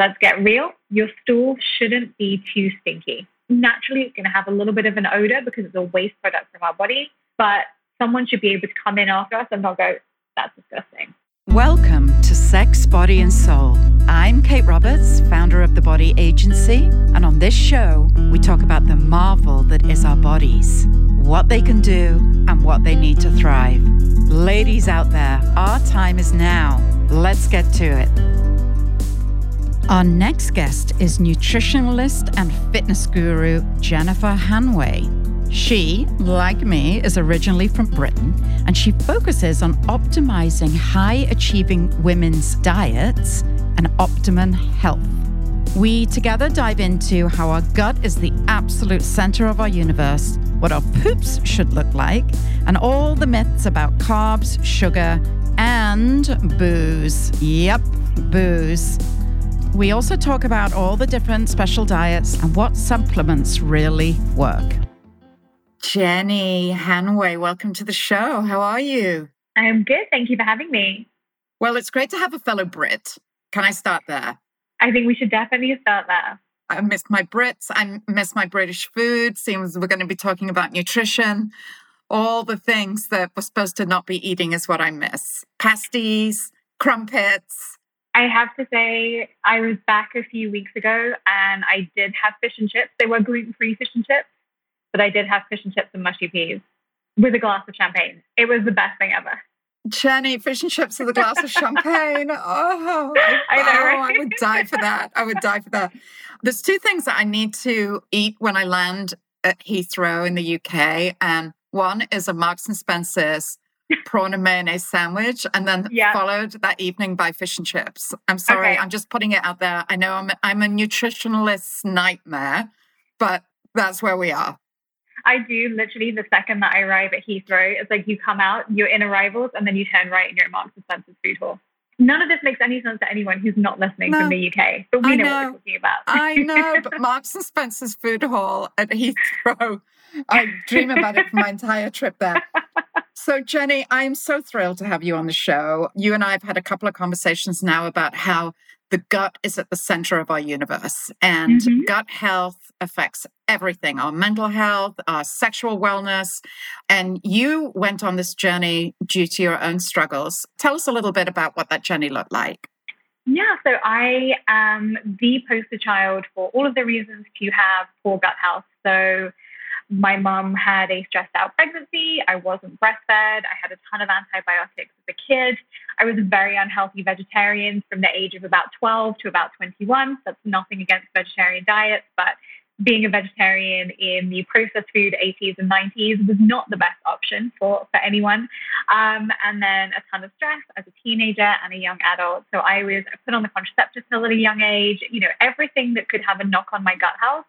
let's get real. Your stool shouldn't be too stinky. Naturally, it's going to have a little bit of an odor because it's a waste product from our body, but someone should be able to come in after us and not go, that's disgusting. Welcome to Sex, Body, and Soul. I'm Kate Roberts, founder of The Body Agency, and on this show, we talk about the marvel that is our bodies, what they can do, and what they need to thrive. Ladies out there, our time is now. Let's get to it. Our next guest is nutritionalist and fitness guru Jennifer Hanway. She, like me, is originally from Britain and she focuses on optimizing high achieving women's diets and optimum health. We together dive into how our gut is the absolute center of our universe, what our poops should look like, and all the myths about carbs, sugar, and booze. Yep, booze. We also talk about all the different special diets and what supplements really work. Jenny Hanway, welcome to the show. How are you? I'm good. Thank you for having me. Well, it's great to have a fellow Brit. Can I start there? I think we should definitely start there. I miss my Brits. I miss my British food. Seems we're going to be talking about nutrition. All the things that we're supposed to not be eating is what I miss pasties, crumpets, I have to say, I was back a few weeks ago and I did have fish and chips. They were gluten free fish and chips, but I did have fish and chips and mushy peas with a glass of champagne. It was the best thing ever. Jenny, fish and chips with a glass of champagne. Oh, I know, oh. I would die for that. I would die for that. There's two things that I need to eat when I land at Heathrow in the UK. And one is a Marks and Spencer's prawn and mayonnaise sandwich, and then Yeah. followed that evening by fish and chips. I'm sorry, Okay. I'm just putting it out there. I know I'm I'm a nutritionalist's nightmare, but that's where we are. I do literally the second that I arrive at Heathrow, it's like you come out, you're in arrivals, and then you turn right and you're at Marks and Spencer's food hall. None of this makes any sense to anyone who's not listening No. from the UK, but we I know, what we're talking about. I know, but Marks and Spencer's food hall at Heathrow. I dream about it for my entire trip there. So, Jenny, I'm so thrilled to have you on the show. You and I have had a couple of conversations now about how the gut is at the center of our universe, and Mhm. gut health affects everything our mental health, our sexual wellness. And you went on this journey due to your own struggles. Tell us a little bit about what that journey looked like. Yeah, so I am the poster child for all of the reasons you have poor gut health. So my mom had a stressed out pregnancy. I wasn't breastfed. I had a ton of antibiotics as a kid. I was a very unhealthy vegetarian from the age of about 12 to about 21. That's nothing against vegetarian diets, but being a vegetarian in the processed food 80s and 90s was not the best option for, for anyone. Um, and then a ton of stress as a teenager and a young adult. So I was put on the contraceptive pill at a young age. You know, everything that could have a knock on my gut health,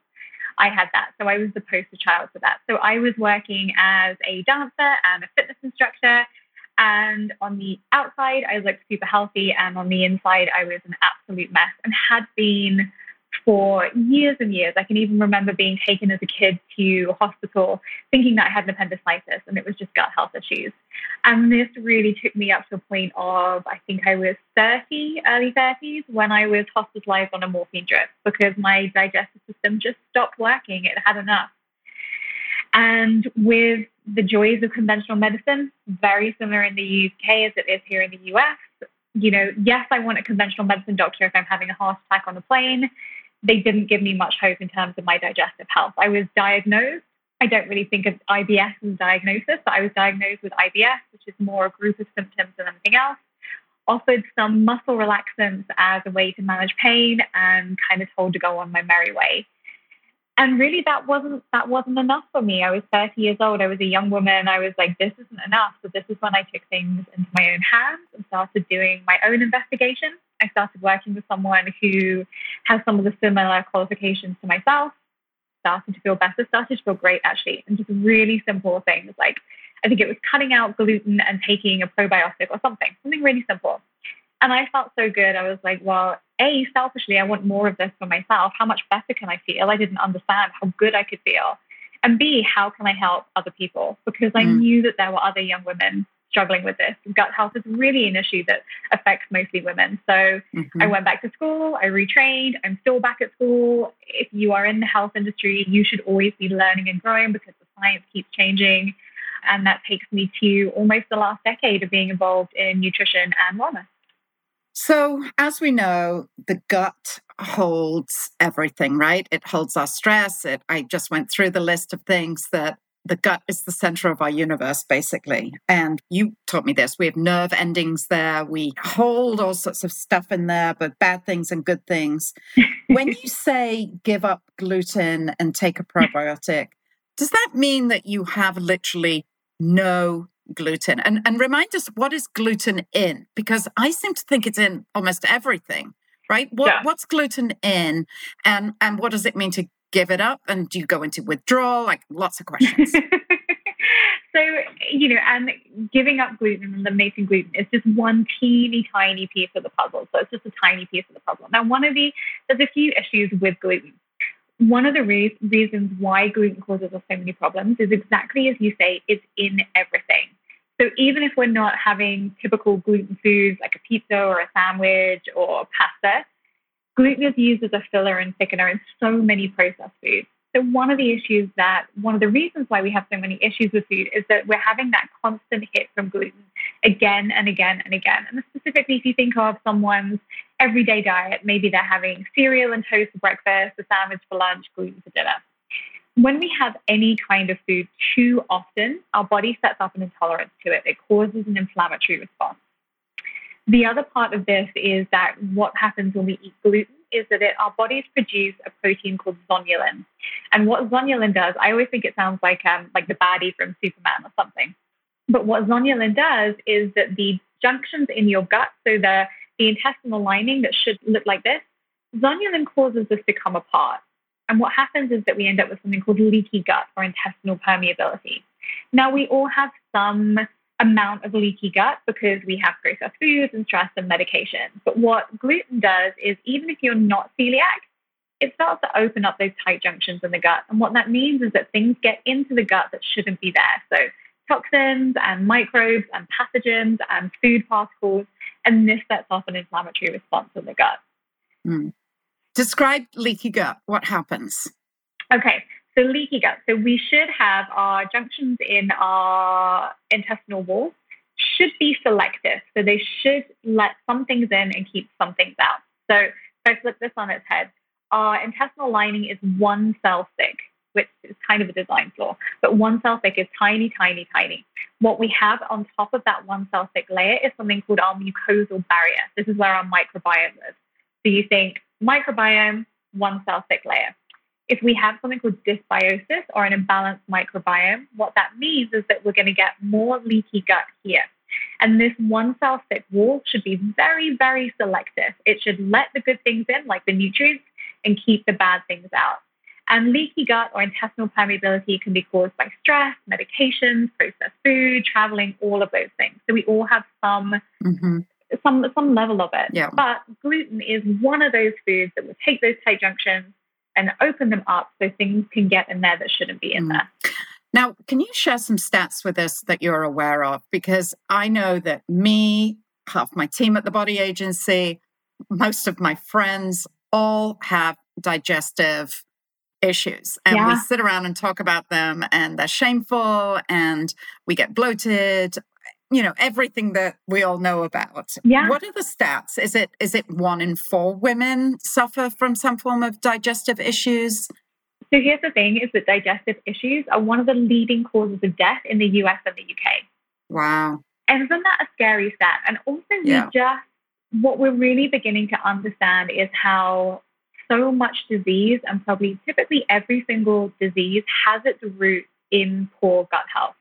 I had that. So I was the poster child for that. So I was working as a dancer and a fitness instructor. And on the outside, I looked super healthy. And on the inside, I was an absolute mess and had been for years and years. I can even remember being taken as a kid to hospital thinking that I had an appendicitis and it was just gut health issues. And this really took me up to a point of, I think I was 30, early 30s, when I was hospitalized on a morphine drip because my digestive system just stopped working. It had enough. And with the joys of conventional medicine, very similar in the UK as it is here in the US. You know, yes, I want a conventional medicine doctor if I'm having a heart attack on the plane. They didn't give me much hope in terms of my digestive health. I was diagnosed. I don't really think of IBS as a diagnosis, but I was diagnosed with IBS, which is more a group of symptoms than anything else. Offered some muscle relaxants as a way to manage pain and kind of told to go on my merry way and really that wasn't that wasn't enough for me. I was 30 years old. I was a young woman. I was like this isn't enough. So this is when i took things into my own hands and started doing my own investigation. I started working with someone who has some of the similar qualifications to myself. Started to feel better started to feel great actually and just really simple things. Like i think it was cutting out gluten and taking a probiotic or something something really simple and I felt so good. I was like, well, A, selfishly, I want more of this for myself. How much better can I feel? I didn't understand how good I could feel. And B, how can I help other people? Because I Mm. knew that there were other young women struggling with this. Gut health is really an issue that affects mostly women. So mm-hmm. I went back to school, I retrained, I'm still back at school. If you are in the health industry, you should always be learning and growing because the science keeps changing. And that takes me to almost the last decade of being involved in nutrition and wellness. So, as we know, the gut holds everything, right? It holds our stress. It, I just went through the list of things that the gut is the center of our universe, basically. And you taught me this. We have nerve endings there. We hold all sorts of stuff in there, but bad things and good things. when you say give up gluten and take a probiotic, does that mean that you have literally no gluten? And, and remind us, what is gluten in? Because I seem to think it's in almost everything, right? What, yeah. What's gluten in? And, and what does it mean to give it up? And do you go into withdrawal? Like lots of questions. so, you know, and giving up gluten and eliminating gluten is just one teeny tiny piece of the puzzle. So it's just a tiny piece of the puzzle. Now, one of the, there's a few issues with gluten one of the re- reasons why gluten causes us so many problems is exactly as you say, it's in everything. So even if we're not having typical gluten foods like a pizza or a sandwich or pasta, gluten is used as a filler and thickener in so many processed foods. So one of the issues that one of the reasons why we have so many issues with food is that we're having that constant hit from gluten again and again and again. And specifically, if you think of someone's everyday diet, maybe they're having cereal and toast for breakfast, a sandwich for lunch, gluten for dinner. When we have any kind of food too often, our body sets up an intolerance to it. It causes an inflammatory response. The other part of this is that what happens when we eat gluten is that it, our bodies produce a protein called zonulin. And what zonulin does, I always think it sounds like um, like the baddie from Superman or something. But what zonulin does is that the junctions in your gut, so the, the intestinal lining that should look like this, zonulin causes this to come apart. And what happens is that we end up with something called leaky gut or intestinal permeability. Now, we all have some amount of leaky gut because we have processed foods and stress and medication. But what gluten does is even if you're not celiac, it starts to open up those tight junctions in the gut. And what that means is that things get into the gut that shouldn't be there. So toxins and microbes and pathogens and food particles. And this sets off an inflammatory response in the gut. Mm. Describe leaky gut. What happens? Okay, so leaky gut. So we should have our junctions in our intestinal wall should be selective. So they should let some things in and keep some things out. So if I flip this on its head, our intestinal lining is one cell thick, which is kind of a design flaw. But one cell thick is tiny, tiny, tiny. What we have on top of that one cell thick layer is something called our mucosal barrier. This is where our microbiome lives. So you think microbiome, one cell thick layer. If we have something called dysbiosis or an imbalanced microbiome, what that means is that we're going to get more leaky gut here. And this one cell thick wall should be very, very selective. It should let the good things in, like the nutrients, and keep the bad things out. And leaky gut or intestinal permeability can be caused by stress, medications, processed food, traveling, all of those things. So we all have some mm-hmm. some some level of it. Yeah. But gluten is one of those foods that will take those tight junctions and open them up so things can get in there that shouldn't be in mm. there. Now, can you share some stats with us that you're aware of? Because I know that me, half my team at the Body Agency, most of my friends all have digestive issues and yeah. we sit around and talk about them and they're shameful and we get bloated you know everything that we all know about. Yeah. What are the stats? Is it is it one in four women suffer from some form of digestive issues? So here's the thing is that digestive issues are one of the leading causes of death in the us and the uk wow. And isn't that a scary stat? And also yeah. just what we're really beginning to understand is how so much disease and probably typically every single disease has its root in poor gut health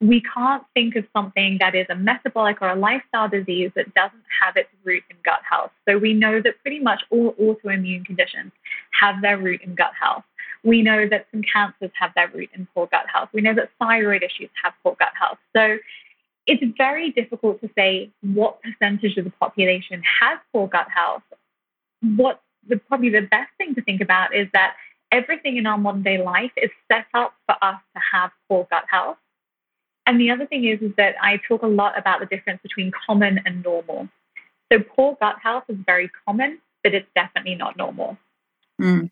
we can't think of something that is a metabolic or a lifestyle disease that doesn't have its root in gut health. So we know that pretty much all autoimmune conditions have their root in gut health. We know that some cancers have their root in poor gut health. We know that thyroid issues have poor gut health. So it's very difficult to say what percentage of the population has poor gut health. What the, probably the best thing to think about is that everything in our modern day life is set up for us to have poor gut health And the other thing is, is that I talk a lot about the difference between common and normal. So poor gut health is very common, but it's definitely not normal. Mm.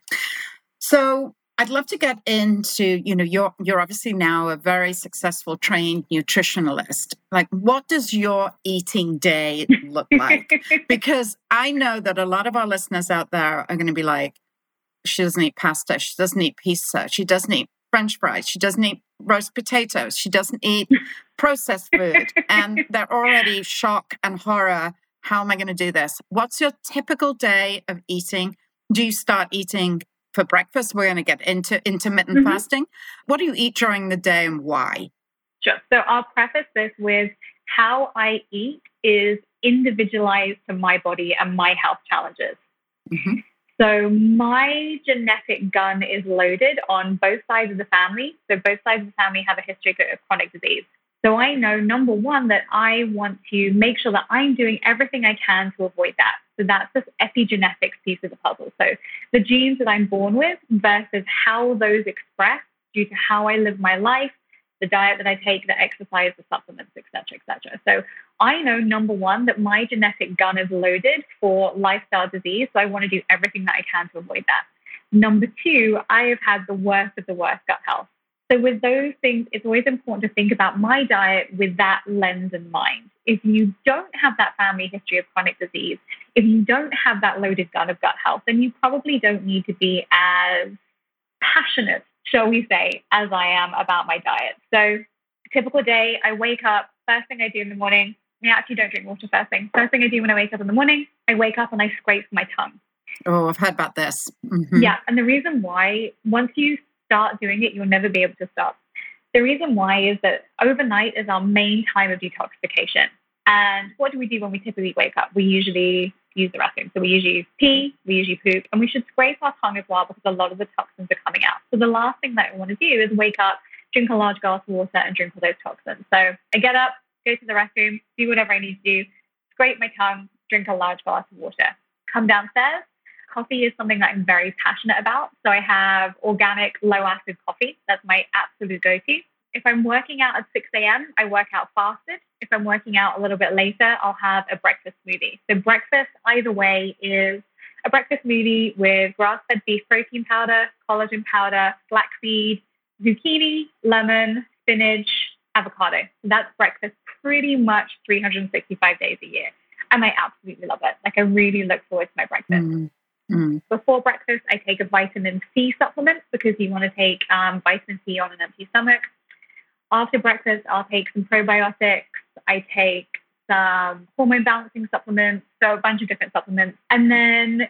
So I'd love to get into, you know, you're you're obviously now a very successful trained nutritionalist. Like what does your eating day look like? because I know that a lot of our listeners out there are going to be like she doesn't eat pasta, she doesn't eat pizza, she doesn't eat french fries, she doesn't eat roast potatoes, she doesn't eat processed food and they're already shock and horror how am I going to do this? What's your typical day of eating? Do you start eating for breakfast. We're going to get into intermittent mm-hmm. fasting. What do you eat during the day and why? Sure. So I'll preface this with how I eat is individualized to my body and my health challenges. Mm-hmm. So my genetic gun is loaded on both sides of the family. So both sides of the family have a history of chronic disease. So I know number one that I want to make sure that I'm doing everything I can to avoid that. So that's this epigenetics piece of the puzzle. So the genes that I'm born with versus how those express due to how I live my life, the diet that I take, the exercise, the supplements, etc., etc. So I know number one that my genetic gun is loaded for lifestyle disease. So I want to do everything that I can to avoid that. Number two, I have had the worst of the worst gut health. So, with those things, it's always important to think about my diet with that lens in mind. If you don't have that family history of chronic disease, if you don't have that loaded gun of gut health, then you probably don't need to be as passionate, shall we say, as I am about my diet. So, typical day, I wake up, first thing I do in the morning, I actually don't drink water first thing. First thing I do when I wake up in the morning, I wake up and I scrape my tongue. Oh, I've heard about this. Mm-hmm. Yeah. And the reason why, once you start doing it, you'll never be able to stop. The reason why is that overnight is our main time of detoxification. And what do we do when we typically wake up? We usually use the restroom. So we usually use pee, we usually poop, and we should scrape our tongue as well because a lot of the toxins are coming out. So the last thing that we want to do is wake up, drink a large glass of water, and drink all those toxins. So I get up, go to the restroom, do whatever I need to do, scrape my tongue, drink a large glass of water, come downstairs, coffee is something that I'm very passionate about. So I have organic, low acid coffee. That's my absolute go to. If I'm working out at 6 a.m., I work out fasted. If I'm working out a little bit later, I'll have a breakfast smoothie. So, breakfast, either way, is a breakfast smoothie with grass fed beef protein powder, collagen powder, flaxseed, zucchini, lemon, spinach, avocado. So that's breakfast pretty much 365 days a year. And I absolutely love it. Like, I really look forward to my breakfast. Mm. Mm. Before breakfast, I take a vitamin C supplement because you want to take um, vitamin C on an empty stomach. After breakfast, I'll take some probiotics. I take some hormone balancing supplements, so a bunch of different supplements. And then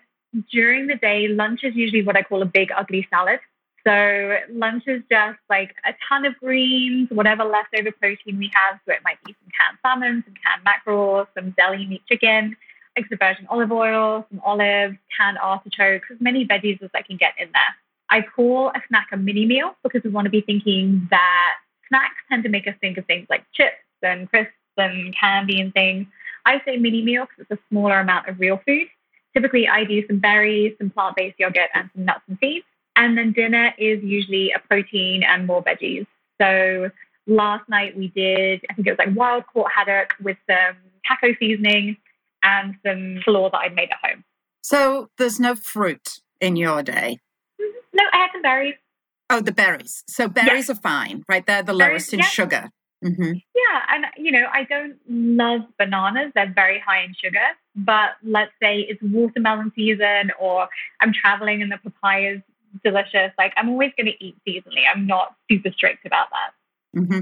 during the day, lunch is usually what I call a big ugly salad. So lunch is just like a ton of greens, whatever leftover protein we have. So it might be some canned salmon, some canned mackerel, some deli meat chicken extra virgin olive oil, some olives, canned artichokes, as many veggies as I can get in there. I call a snack a mini meal because we want to be thinking that snacks tend to make us think of things like chips and crisps and candy and things. I say mini meal because it's a smaller amount of real food. Typically, I do some berries, some plant based yogurt, and some nuts and seeds. And then dinner is usually a protein and more veggies. So last night we did, I think it was like wild caught haddock with some taco seasoning, and some flour that I'd made at home. So there's no fruit in your day? No, I had some berries. Oh, the berries. So berries are fine, right? They're the lowest in sugar. Mm-hmm. Yeah, and you know, I don't love bananas. They're very high in sugar. But let's say it's watermelon season or I'm traveling and the papaya's delicious. Like I'm always going to eat seasonally. I'm not super strict about that. Mm-hmm.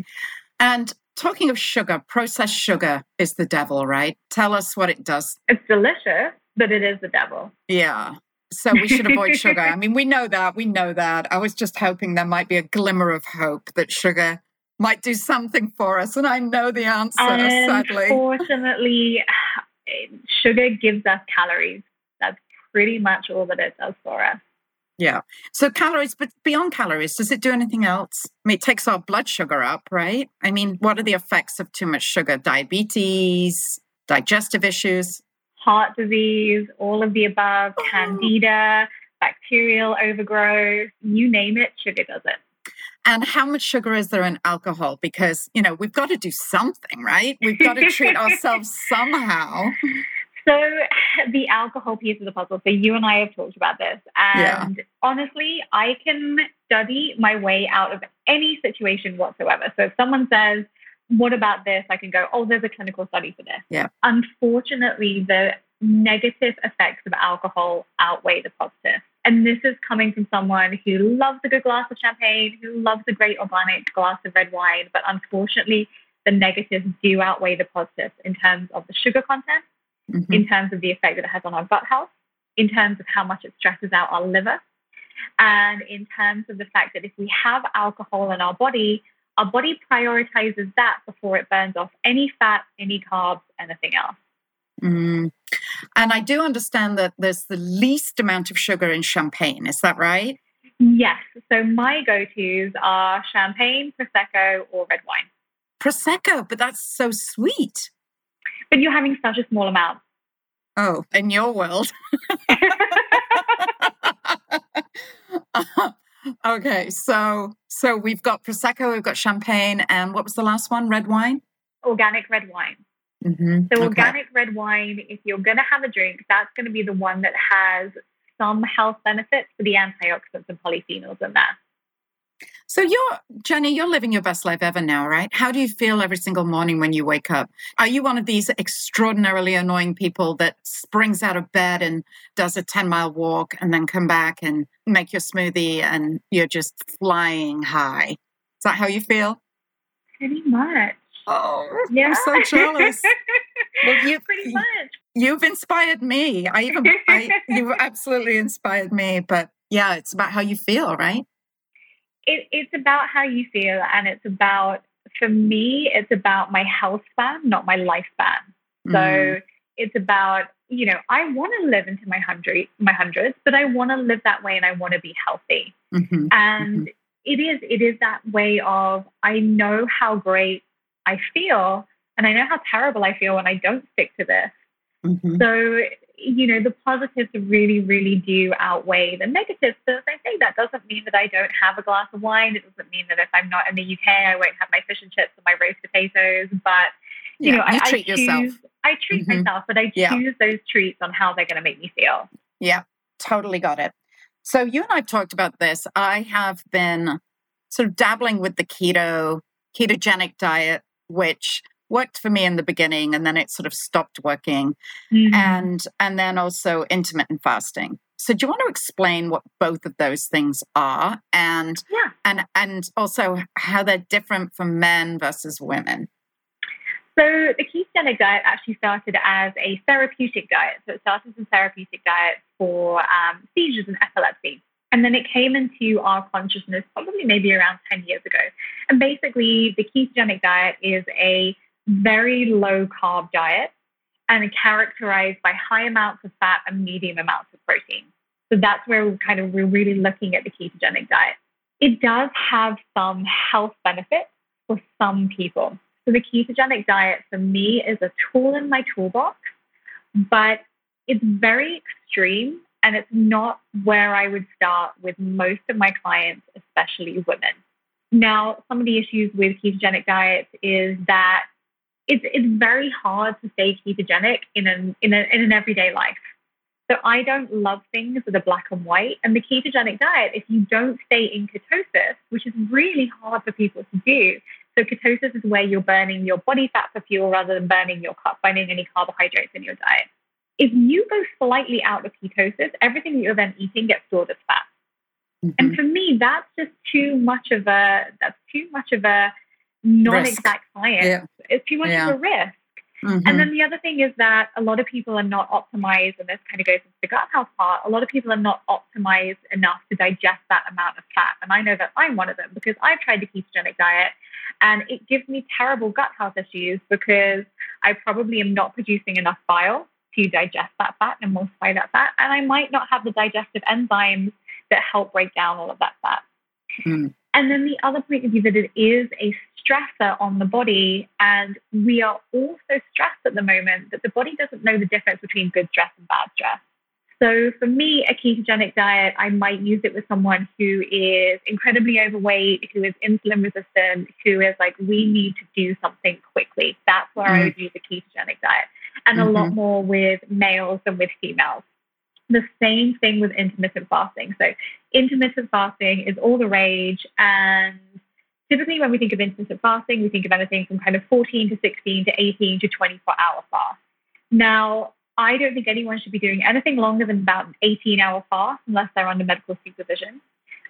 And talking of sugar, processed sugar is the devil, right? Tell us what it does. It's delicious, but it is the devil. Yeah. So we should avoid sugar. I mean, we know that. We know that. I was just hoping there might be a glimmer of hope that sugar might do something for us. And I know the answer, sadly. Unfortunately, sugar gives us calories. That's pretty much all that it does for us. Yeah. So calories, but beyond calories, does it do anything else? I mean, it takes our blood sugar up, right? I mean, what are the effects of too much sugar? Diabetes, digestive issues? Heart disease, all of the above, oh. candida, bacterial overgrowth, you name it, sugar does it. And how much sugar is there in alcohol? Because, you know, we've got to do something, right? We've got to treat ourselves somehow. So, the alcohol piece of the puzzle. So, you and I have talked about this. And yeah. honestly, I can study my way out of any situation whatsoever. So, if someone says, what about this? I can go, oh, there's a clinical study for this. Yeah. Unfortunately, the negative effects of alcohol outweigh the positive. And this is coming from someone who loves a good glass of champagne, who loves a great organic glass of red wine. But unfortunately, the negatives do outweigh the positives in terms of the sugar content, mm-hmm. in terms of the effect that it has on our gut health, in terms of how much it stresses out our liver, and in terms of the fact that if we have alcohol in our body, our body prioritizes that before it burns off any fat, any carbs, anything else. Mm. And I do understand that there's the least amount of sugar in champagne. Is that right? Yes. So my go tos are champagne, Prosecco, or red wine. Prosecco, but that's so sweet. But you're having such a small amount. Oh, in your world. okay, so so we've got prosecco, we've got champagne, and what was the last one? Red wine. Organic red wine. Mm-hmm. So okay. organic red wine, if you're going to have a drink, that's going to be the one that has some health benefits for the antioxidants and polyphenols in there. So you're Jenny, you're living your best life ever now, right? How do you feel every single morning when you wake up? Are you one of these extraordinarily annoying people that springs out of bed and does a 10 mile walk and then come back and make your smoothie and you're just flying high? Is that how you feel? Pretty much. Oh, yeah. I'm so jealous. well, you, Pretty much. You've inspired me. I even, I, you've absolutely inspired me. But yeah, it's about how you feel, right? It, it's about how you feel and it's about for me it's about my health span not my lifespan mm. so it's about you know i want to live into my hundred my hundreds but i want to live that way and i want to be healthy mm-hmm. and mm-hmm. It is it is that way of i know how great i feel and i know how terrible i feel when i don't stick to this mm-hmm. so you know, the positives really, really do outweigh the negatives. So as I say, that doesn't mean that I don't have a glass of wine. It doesn't mean that if I'm not in the UK, I won't have my fish and chips and my roast potatoes. But you yeah, know, you I, treat I choose, yourself. I treat mm-hmm. myself, but I choose yeah. those treats on how they're going to make me feel. Yeah, totally got it. So you and I've talked about this. I have been sort of dabbling with the keto ketogenic diet, which worked for me in the beginning and then it sort of stopped working mm-hmm. and and then also intermittent fasting so do you want to explain what both of those things are and yeah. and and also how they're different from men versus women so the ketogenic diet actually started as a therapeutic diet so it started as a therapeutic diet for um, seizures and epilepsy and then it came into our consciousness probably maybe around 10 years ago. And basically, the ketogenic diet is a very low carb diet and characterized by high amounts of fat and medium amounts of protein. So that's where we're kind of we're really looking at the ketogenic diet. It does have some health benefits for some people. So the ketogenic diet for me is a tool in my toolbox, but it's very extreme and it's not where I would start with most of my clients, especially women. Now, some of the issues with ketogenic diets is that it's it's very hard to stay ketogenic in an in, a, in an everyday life. So I don't love things that are black and white. And the ketogenic diet, if you don't stay in ketosis, which is really hard for people to do. So ketosis is where you're burning your body fat for fuel rather than burning your burning any carbohydrates in your diet. If you go slightly out of ketosis, everything that you're then eating gets stored as fat. Mm-hmm. And for me, that's just too much of a that's too much of a non-exact science. Yeah. It's too much yeah. of a risk. Mm-hmm. And then the other thing is that a lot of people are not optimized, and this kind of goes into the gut health part. A lot of people are not optimized enough to digest that amount of fat. And I know that I'm one of them because I've tried the ketogenic diet and it gives me terrible gut health issues because I probably am not producing enough bile to digest that fat and emulsify that fat. And I might not have the digestive enzymes that help break down all of that fat. Mm. And then the other point of view that it is a stressor on the body. And we are all so stressed at the moment that the body doesn't know the difference between good stress and bad stress. So for me, a ketogenic diet, I might use it with someone who is incredibly overweight, who is insulin resistant, who is like, we need to do something quickly. That's where mm. I would use a ketogenic diet. And mm-hmm. a lot mm-hmm. more with males than with females. The same thing with intermittent fasting. So intermittent fasting is all the rage. And typically when we think of intermittent fasting, we think of anything from kind of 14 to 16 to 18 to 24 hour fast. Now, I don't think anyone should be doing anything longer than about an 18 hour fast unless they're under medical supervision.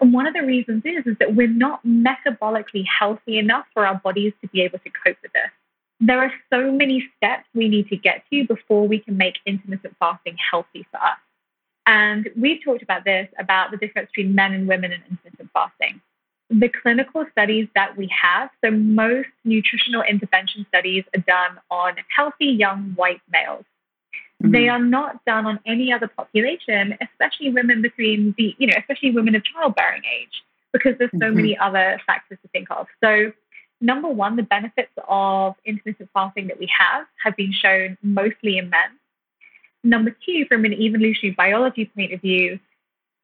And one of the reasons is, is that we're not metabolically healthy enough for our bodies to be able to cope with this. There are so many steps we need to get to before we can make intermittent fasting healthy for us. And we've talked about this about the difference between men and women in intermittent fasting. The clinical studies that we have, so most nutritional intervention studies are done on healthy young white males. Mm-hmm. They are not done on any other population, especially women between the, you know, especially women of childbearing age, because there's so mm-hmm. many other factors to think of. So, number one, the benefits of intermittent fasting that we have have been shown mostly in men. Number two, from an evolutionary biology point of view,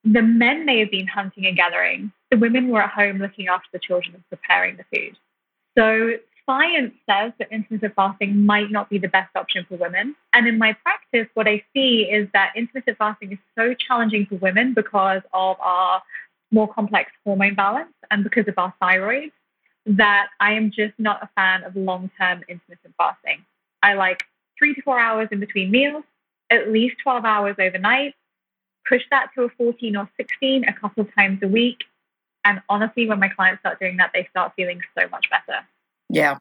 the men may have been hunting and gathering. The women were at home looking after the children and preparing the food. So science says that intermittent fasting might not be the best option for women. And in my practice, what I see is that intermittent fasting is so challenging for women because of our more complex hormone balance and because of our thyroid that I am just not a fan of long term intermittent fasting. I like three to four hours in between meals, at least 12 hours overnight, push that to a 14 or 16 a couple of times a week. And honestly, when my clients start doing that, they start feeling so much better. Yeah.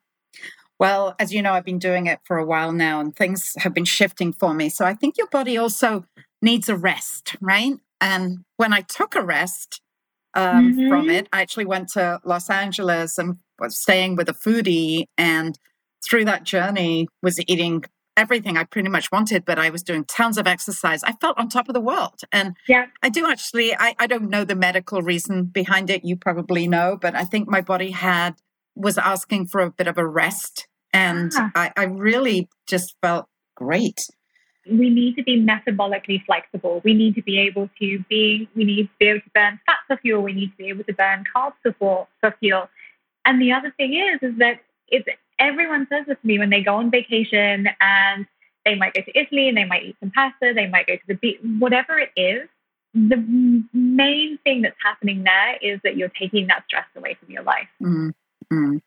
Well, as you know, I've been doing it for a while now and things have been shifting for me. So I think your body also needs a rest, right? And when I took a rest um, mm-hmm. from it, I actually went to Los Angeles and was staying with a foodie. And through that journey, was eating everything I pretty much wanted, but I was doing tons of exercise. I felt on top of the world. And yeah. I do actually, I, I don't know the medical reason behind it. You probably know, but I think my body had was asking for a bit of a rest. And ah. I, I really just felt great. We need to be metabolically flexible. We need to be able to be, we need to be able to burn fat for fuel. We need to be able to burn carbs for, for fuel. And the other thing is, is that it's, everyone says this to me when they go on vacation and they might go to Italy and they might eat some pasta, they might go to the beach, whatever it is. The main thing that's happening there is that you're taking that stress away from your life. Mm. Mm.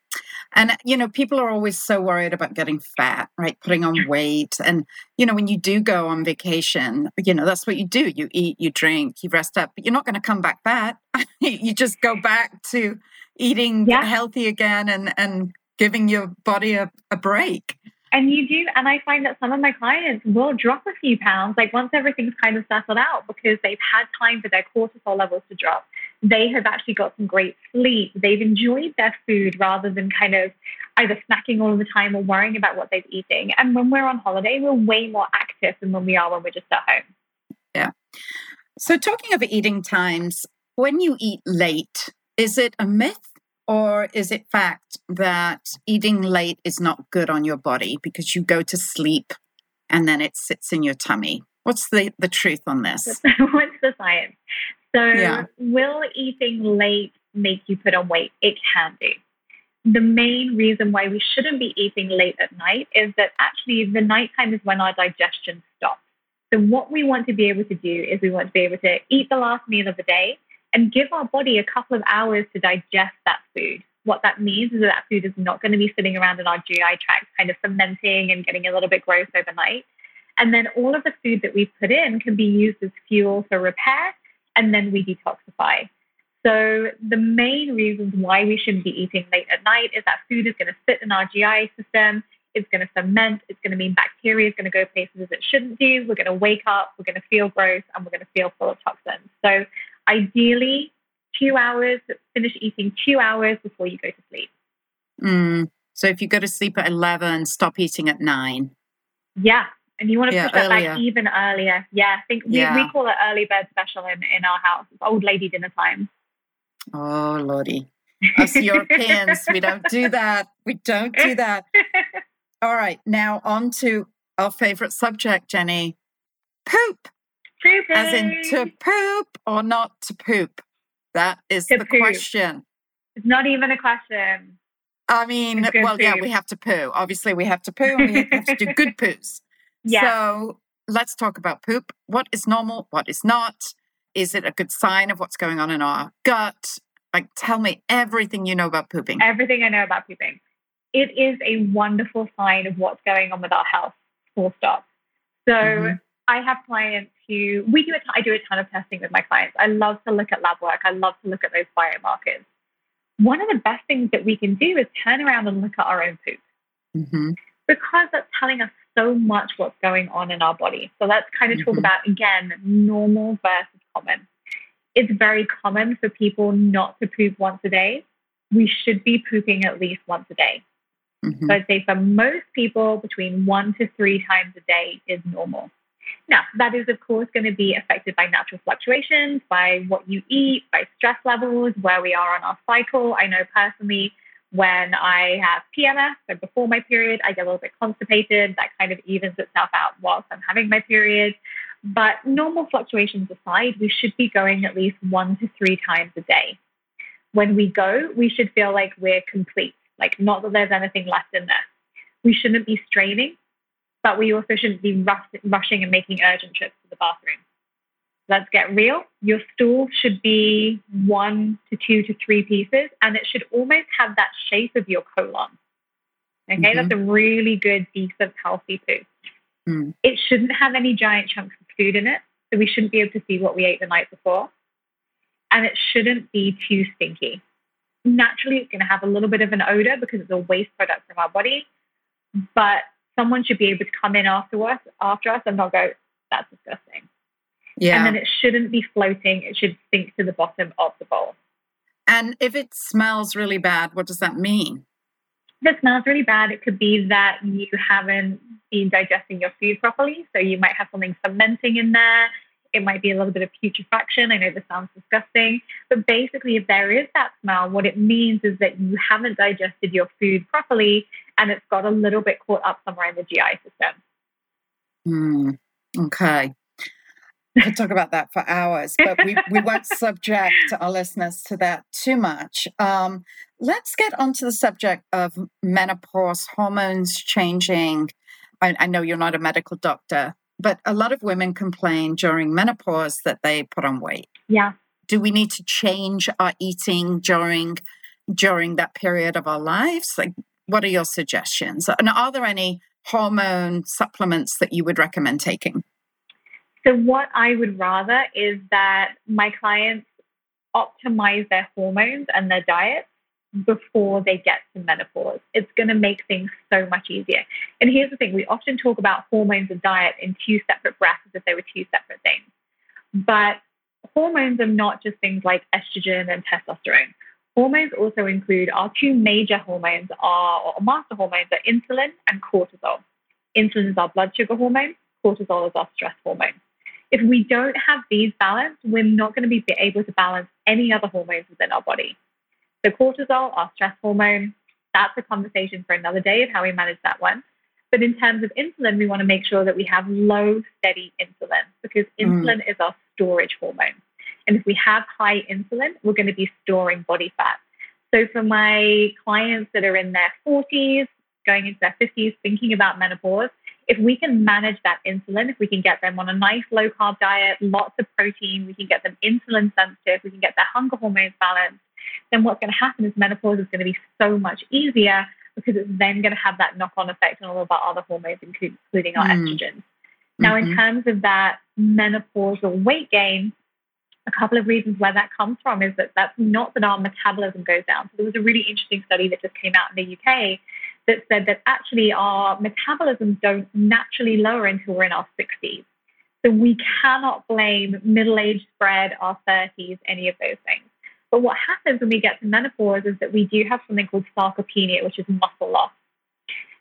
And, you know, people are always so worried about getting fat, right? Putting on weight. And, you know, when you do go on vacation, you know, that's what you do. You eat, you drink, you rest up, but you're not going to come back fat. you just go back to eating yeah. healthy again and, and giving your body a, a break. And you do, and I find that some of my clients will drop a few pounds, like once everything's kind of settled out, because they've had time for their cortisol levels to drop they have actually got some great sleep. They've enjoyed their food rather than kind of either snacking all the time or worrying about what they're eating. And when we're on holiday, we're way more active than when we are when we're just at home. Yeah. So, talking of eating times, when you eat late, is it a myth or is it fact that eating late is not good on your body because you go to sleep and then it sits in your tummy? What's the, the truth on this? What's the science? So, yeah. will eating late make you put on weight? It can do. The main reason why we shouldn't be eating late at night is that actually the nighttime is when our digestion stops. So, what we want to be able to do is we want to be able to eat the last meal of the day and give our body a couple of hours to digest that food. What that means is that, that food is not going to be sitting around in our GI tract, kind of fermenting and getting a little bit gross overnight. And then all of the food that we put in can be used as fuel for repair and then we detoxify. So the main reasons why we shouldn't be eating late at night is that food is going to sit in our GI system. It's going to ferment. It's going to mean bacteria is going to go places it shouldn't do. We're going to wake up. We're going to feel gross, and we're going to feel full of toxins. So ideally, two hours. Finish eating two hours before you go to sleep. Mm. So if you go to sleep at eleven, stop eating at nine. Yeah, and you want to yeah, push that back even earlier. Yeah, I think we, yeah. we call it early bird special in, in our house. It's old lady dinner time. Oh, Lordy. Us Europeans, we don't do that. We don't do that. All right, now on to our favorite subject, Jenny poop. Pooping. As in to poop or not to poop? That is To the poop. question. It's not even a question. I mean, well, yeah, we have to poo. Obviously, we have to poo and we have to do good poos. Yeah. So let's talk about poop. What is normal? What is not? Is it a good sign of what's going on in our gut? Like, tell me everything you know about pooping. everything I know about pooping. It is a wonderful sign of what's going on with our health, full stop. So Mhm. I have clients who, we do a ton, do a ton of testing with my clients. I love to look at lab work. I love to look at those biomarkers. One of the best things that we can do is turn around and look at our own poop hmm because that's telling us so much what's going on in our body. So let's kind of talk Mhm. about, again, normal versus common. It's very common for people not to poop once a day. We should be pooping at least once a day. hmm So I'd say for most people, between one to three times a day is normal. Now, that is, of course, going to be affected by natural fluctuations, by what you eat, by stress levels, where we are on our cycle. I know personally when I have PMS, so before my period, I get a little bit constipated. That kind of evens itself out whilst I'm having my period. But normal fluctuations aside, we should be going at least one to three times a day. When we go, we should feel like we're complete, like not that there's anything left in there. We shouldn't be straining, but we also shouldn't be rush, rushing and making urgent trips to the bathroom. Let's get real. Your stool should be one to two to three pieces, and it should almost have that shape of your colon. Okay, Mhm. that's a really good, decent, healthy poo. Mm. It shouldn't have any giant chunks of food in it, so we shouldn't be able to see what we ate the night before. And it shouldn't be too stinky. Naturally, it's going to have a little bit of an odor because it's a waste product from our body, but someone should be able to come in after us, after us and not go, that's disgusting. Yeah. And then it shouldn't be floating. It should sink to the bottom of the bowl. And if it smells really bad, what does that mean? If it smells really bad, it could be that you haven't been digesting your food properly. So you might have something fermenting in there. It might be a little bit of putrefaction. I know this sounds disgusting, but basically, if there is that smell, what it means is that you haven't digested your food properly and it's got a little bit caught up somewhere in the GI system. Hmm. Okay. We could talk about that for hours, but we, we won't subject our listeners to that too much. Um, let's get onto the subject of menopause, hormones changing. I, I know you're not a medical doctor, but a lot of women complain during menopause that they put on weight. Yeah. Do we need to change our eating during during that period of our lives? Like, what are your suggestions? And are there any hormone supplements that you would recommend taking? So, what I would rather is that my clients optimize their hormones and their diets before they get to menopause. It's going to make things so much easier. And here's the thing we often talk about hormones and diet in two separate breaths as if they were two separate things. But hormones are not just things like estrogen and testosterone. Hormones also include our two major hormones are, or master hormones are insulin and cortisol. Insulin is our blood sugar hormone, cortisol is our stress hormone. If we don't have these balanced, we're not going to be able to balance any other hormones within our body. So, cortisol, our stress hormone, that's a conversation for another day of how we manage that one. But in terms of insulin, we want to make sure that we have low, steady insulin because Mm. insulin is our storage hormone. And if we have high insulin, we're going to be storing body fat. So, for my clients that are in their 40s, going into their 50s, thinking about menopause, if we can manage that insulin, if we can get them on a nice low carb diet, lots of protein, we can get them insulin sensitive, we can get their hunger hormones balanced, then what's going to happen is menopause is going to be so much easier because it's then going to have that knock on effect on all of our other hormones, including, our Mm. estrogens. Now, in Mhm. terms of that menopausal weight gain, a couple of reasons where that comes from is that that's not that our metabolism goes down. So there was a really interesting study that just came out in the UK that said that actually our metabolisms don't naturally lower until we're in our 60s. So we cannot blame middle age spread, our 30s, any of those things. But what happens when we get to menopause is that we do have something called sarcopenia, which is muscle loss.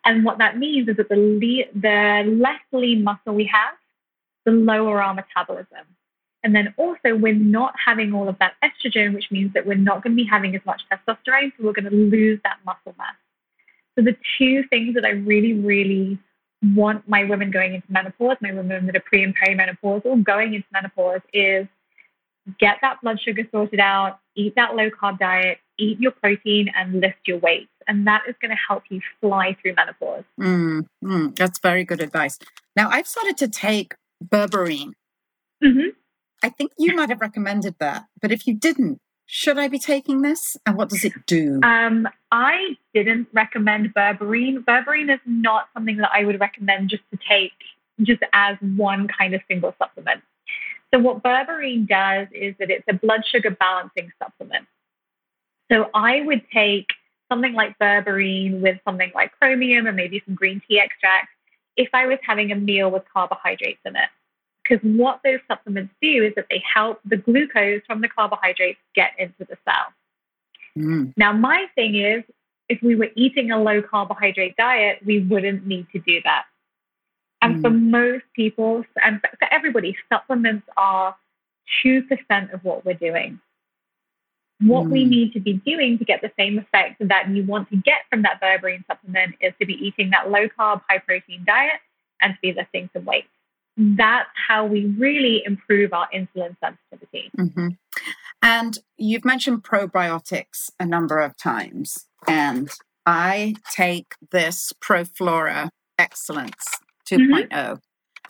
And what that means is that the, le- the less lean muscle we have, the lower our metabolism. And then also, we're not having all of that estrogen, which means that we're not going to be having as much testosterone, so we're going to lose that muscle mass. So, the two things that I really, really want my women going into menopause, my women that are pre and perimenopausal going into menopause is get that blood sugar sorted out, eat that low carb diet, eat your protein, and lift your weight. And that is going to help you fly through menopause. Mm, mm, that's very good advice. Now, I've started to take berberine. Mm-hmm. I think you might have recommended that, but if you didn't, should I be taking this? And what does it do? Um, I didn't recommend berberine. Berberine is not something that I would recommend just to take just as one kind of single supplement. So what berberine does is that it's a blood sugar balancing supplement. So I would take something like berberine with something like chromium and maybe some green tea extract if I was having a meal with carbohydrates in it. Because what those supplements do is that they help the glucose from the carbohydrates get into the cell. Mm. Now, my thing is, if we were eating a low carbohydrate diet, we wouldn't need to do that. And mm. for most people, and for everybody, supplements are 2% of what we're doing. What mm. we need to be doing to get the same effect that you want to get from that berberine supplement is to be eating that low carb, high protein diet and to be lifting some weight. That's how we really improve our insulin sensitivity. Mm-hmm. And you've mentioned probiotics a number of times. And I take this ProFlora Excellence 2.0. Mm-hmm.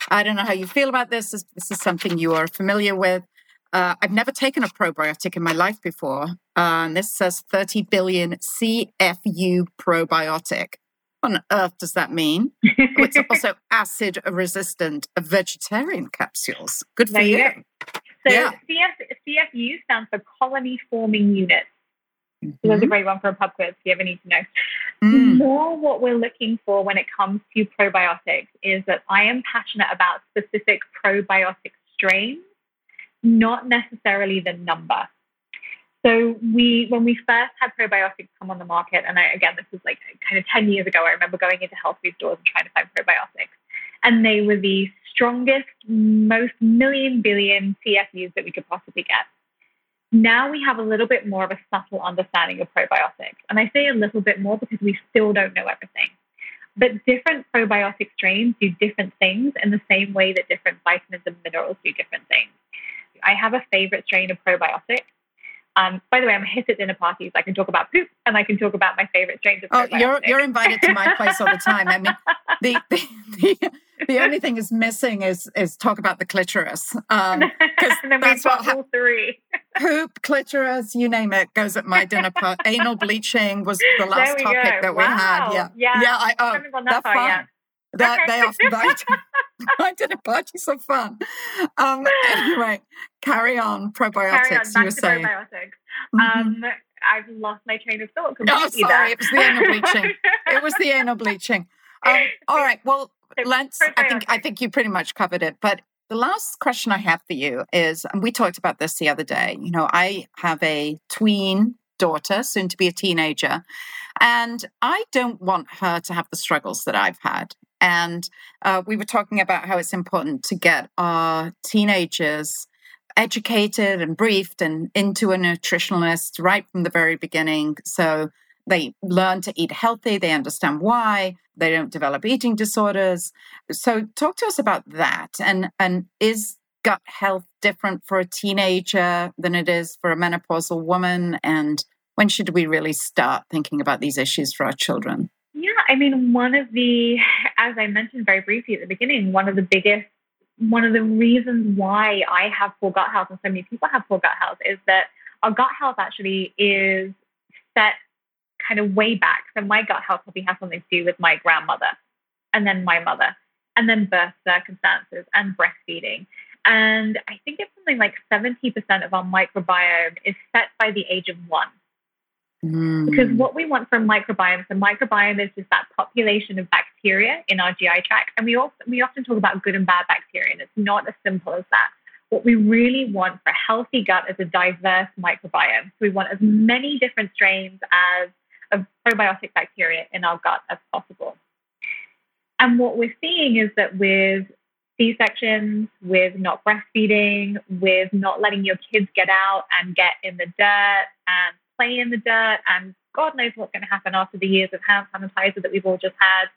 I don't know how you feel about this. This, this is something you are familiar with. Uh, I've never taken a probiotic in my life before. Uh, and this says 30 billion CFU probiotic. What on earth does that mean? oh, it's also acid resistant vegetarian capsules. Good for you. you. So yeah. CF, CFU stands for colony forming units. Mm-hmm. That's a great one for a pub quiz if you ever need to know. Mm. More what we're looking for when it comes to probiotics is that I am passionate about specific probiotic strains not necessarily the number. So we, when we first had probiotics come on the market, and I, again, this was like kind of 10 years ago, I remember going into health food stores and trying to find probiotics. And they were the strongest, most million billion CFUs that we could possibly get. Now we have a little bit more of a subtle understanding of probiotics. And I say a little bit more because we still don't know everything. But different probiotic strains do different things in the same way that different vitamins and minerals do different things. I have a favorite strain of probiotics. Um, by the way, I'm a hit at dinner parties. I can talk about poop and I can talk about my favorite strains of Oh, you're, you're invited to my place all the time. I mean, the, the, the, the only thing is missing is is talk about the clitoris. Um, that's what all three. poop, clitoris, you name it, goes at my dinner party. Anal bleaching was the last topic go. that wow. we had. Yeah, yeah. yeah I, oh, that far, yeah. That okay. they often bite. I did a party so fun. Um, anyway, carry on. Probiotics. Carry on. Back you were saying. probiotics. Mm-hmm. Um, I've lost my train of thought completely. Oh, sorry. It was the anal bleaching. it was the anal bleaching. Um, all right. Well, so let's. I think I think you pretty much covered it. But the last question I have for you is, and we talked about this the other day. You know, I have a tween daughter, soon to be a teenager, and I don't want her to have the struggles that I've had. And uh, we were talking about how it's important to get our teenagers educated and briefed and into a nutritionalist right from the very beginning. So they learn to eat healthy, they understand why, they don't develop eating disorders. So talk to us about that. And and is gut health different for a teenager than it is for a menopausal woman? And when should we really start thinking about these issues for our children? Yeah, I mean, one of the, as I mentioned very briefly at the beginning, one of the biggest, one of the reasons why I have poor gut health and so many people have poor gut health is that our gut health actually is set kind of way back. So my gut health probably has something to do with my grandmother and then my mother and then birth circumstances and breastfeeding. And I think it's something like 70% of our microbiome is set by the age of one. Mm. Because what we want from microbiome, so microbiome is just that population of bacteria in our GI tract. And we, also, we often talk about good and bad bacteria, and it's not as simple as that. What we really want for a healthy gut is a diverse microbiome. So we want as many different strains as of probiotic bacteria in our gut as possible. And what we're seeing is that with C sections, with not breastfeeding, with not letting your kids get out and get in the dirt and play in the dirt, and God knows what's going to happen after the years of hand sanitizer that we've all just had.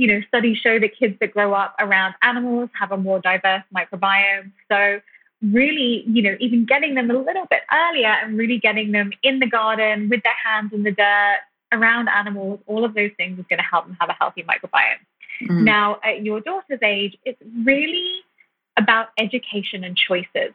you know, studies show that kids that grow up around animals have a more diverse microbiome. So really, you know, even getting them a little bit earlier and really getting them in the garden with their hands in the dirt, around animals, all of those things is going to help them have a healthy microbiome. Mm. Now, at your daughter's age, it's really about education and choices.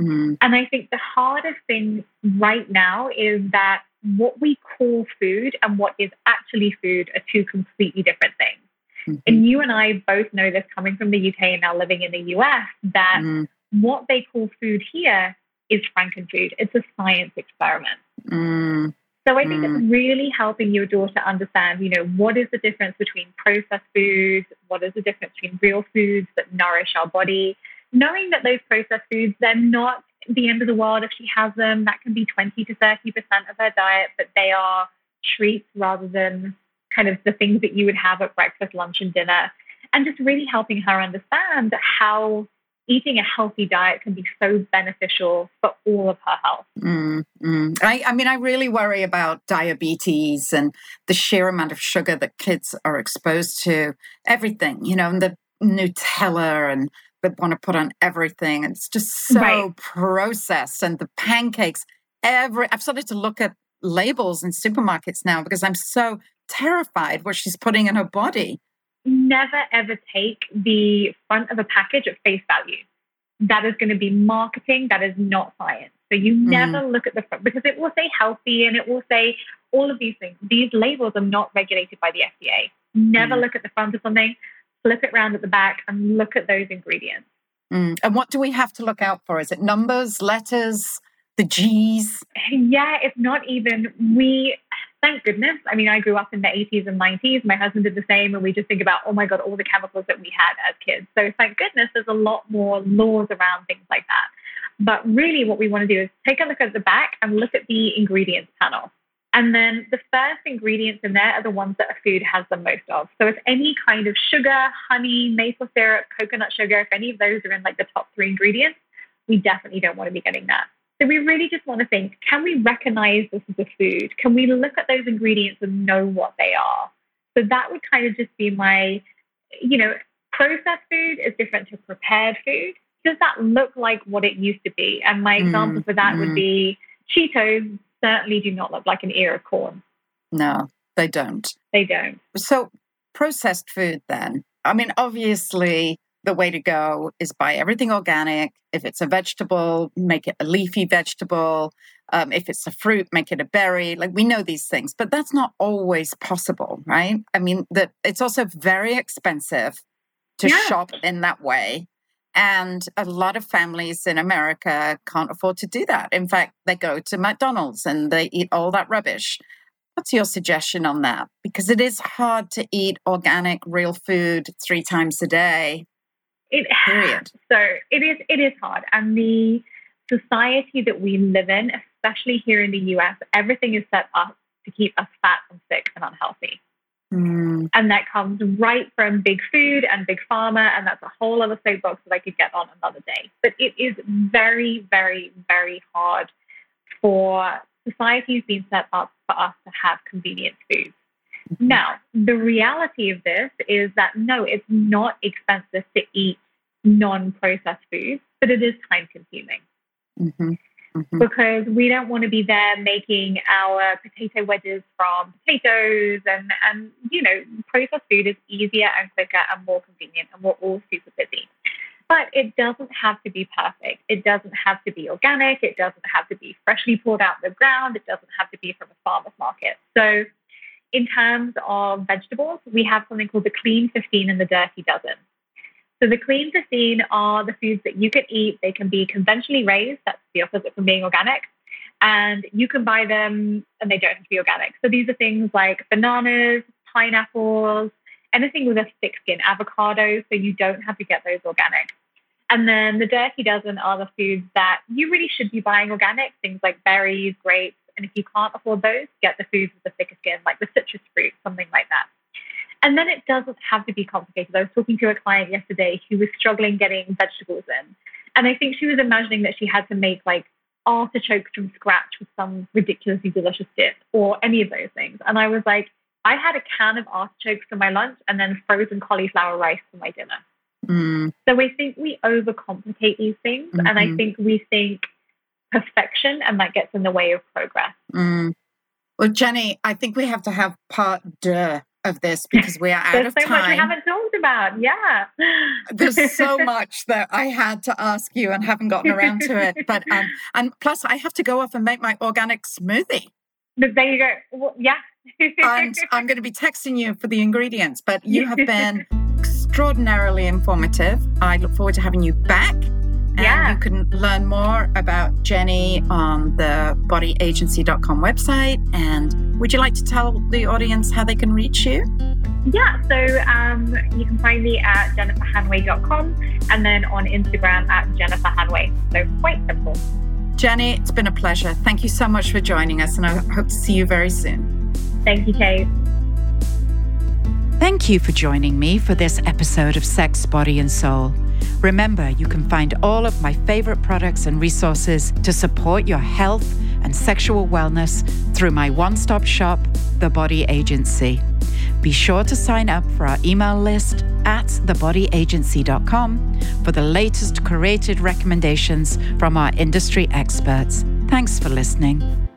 Mm. And I think the hardest thing right now is that what we call food and what is actually food are two completely different things. Mm-hmm. And you and I both know this coming from the UK and now living in the US that mm what they call food here is frankenfood. It's a science experiment. Mm. So I think mm. it's really helping your daughter understand, you know, what is the difference between processed foods, what is the difference between real foods that nourish our body, knowing that those processed foods, they're not the end of the world if she has them. That can be 20 to 30% of her diet, but they are treats rather than kind of the things that you would have at breakfast, lunch, and dinner. And just really helping her understand how eating a healthy diet can be so beneficial for all of her health. Mm, mm. I, I, mean, I really worry about diabetes and the sheer amount of sugar that kids are exposed to, everything, you know, and the Nutella and they want to put on everything. And It's just so right. processed and the pancakes. Every I've started to look at labels in supermarkets now because I'm so terrified what she's putting in her body never ever take the front of a package at face value. That is going to be marketing, that is not science. So you mm. never mm. look at the front because it will say healthy and it will say all of these things. These labels are not regulated by the FDA. Never mm. look at the front of something, flip it around at the back and look at those ingredients. Mm. And what do we have to look out for? Is it numbers, letters, the G's? Yeah, it's not even. We thank goodness. I mean, I grew up in the 80s and 90s. My husband did the same. And we just think about, oh my God, all the chemicals that we had as kids. So thank goodness there's a lot more laws around things like that. But really, what we want to do is take a look at the back and look at the ingredients panel. And then the first ingredients in there are the ones that a food has the most of. So if any kind of sugar, honey, maple syrup, coconut sugar, if any of those are in like the top three ingredients, we definitely don't want to be getting that. So we really just want to think can we recognize this as a food? Can we look at those ingredients and know what they are? So that would kind of just be my, you know, processed food is different to prepared food. Does that look like what it used to be? And my mm, example for that mm. would be Cheetos certainly do not look like an ear of corn. No, they don't. They don't. So processed food then. I mean, obviously, the way to go is buy everything organic. If it's a vegetable, make it a leafy vegetable. Um, if it's a fruit, make it a berry. Like we know these things, but that's not always possible, right? I mean, that it's also very expensive to yeah. shop in that way. And a lot of families in America can't afford to do that. In fact, they go to McDonald's and they eat all that rubbish. What's your suggestion on that? Because it is hard to eat organic, real food three times a day it Period. So it is it is hard. And the society that we live in, especially here in the US, everything is set up to keep us fat and sick and unhealthy. Mm. And that comes right from big food and big pharma, and that's a whole other soapbox that I could get on another day. But it is very, very, very hard for society has been set up for us to have convenient foods. Mm-hmm. Now, the reality of this is that no, it's not expensive to eat non processed foods, but it is time consuming. Mm-hmm. Mm-hmm. Because we don't want to be there making our potato wedges from potatoes, and, and you know, processed food is easier and quicker and more convenient, and we're all super busy. But it doesn't have to be perfect. It doesn't have to be organic. It doesn't have to be freshly pulled out of the ground. It doesn't have to be from a farmer's market. So, in terms of vegetables, we have something called the Clean 15 and the Dirty Dozen. So the clean 15 are the foods that you can eat. They can be conventionally raised. That's the opposite from being organic. And you can buy them and they don't have to be organic. So these are things like bananas, pineapples, anything with a thick skin, avocado. So you don't have to get those organic. And then the dirty dozen are the foods that you really should be buying organic, things like berries, grapes. And if you can't afford those, get the foods with the thicker skin, like the citrus fruit, something like that. And then it doesn't have to be complicated. I was talking to a client yesterday who was struggling getting vegetables in. And I think she was imagining that she had to make like artichokes from scratch with some ridiculously delicious dip or any of those things. And I was like, I had a can of artichokes for my lunch and then frozen cauliflower rice for my dinner. Mm. So I think we overcomplicate these things, mm-hmm. and I mm-hmm. think we think perfection, and that gets in the way of progress. Mm. Well, Jenny, I think we have to have part deux of this because we are out of so time. There's so much we haven't talked about. Yeah. There's so much that I had to ask you and haven't gotten around to it. But um, and plus, I have to go off and make my organic smoothie. But there you go. Well, yeah. and I'm going to be texting you for the ingredients. But you have been extraordinarily informative. I look forward to having you back. And yeah. you can learn more about Jenny on the bodyagency.com website. And would you like to tell the audience how they can reach you? Yeah, so um, you can find me at jenniferhanway.com and then on Instagram at jenniferhanway. So quite simple. Jenny, it's been a pleasure. Thank you so much for joining us, and I hope to see you very soon. Thank you, Kate. Thank you for joining me for this episode of Sex, Body, and Soul. Remember, you can find all of my favorite products and resources to support your health and sexual wellness through my one stop shop, The Body Agency. Be sure to sign up for our email list at thebodyagency.com for the latest curated recommendations from our industry experts. Thanks for listening.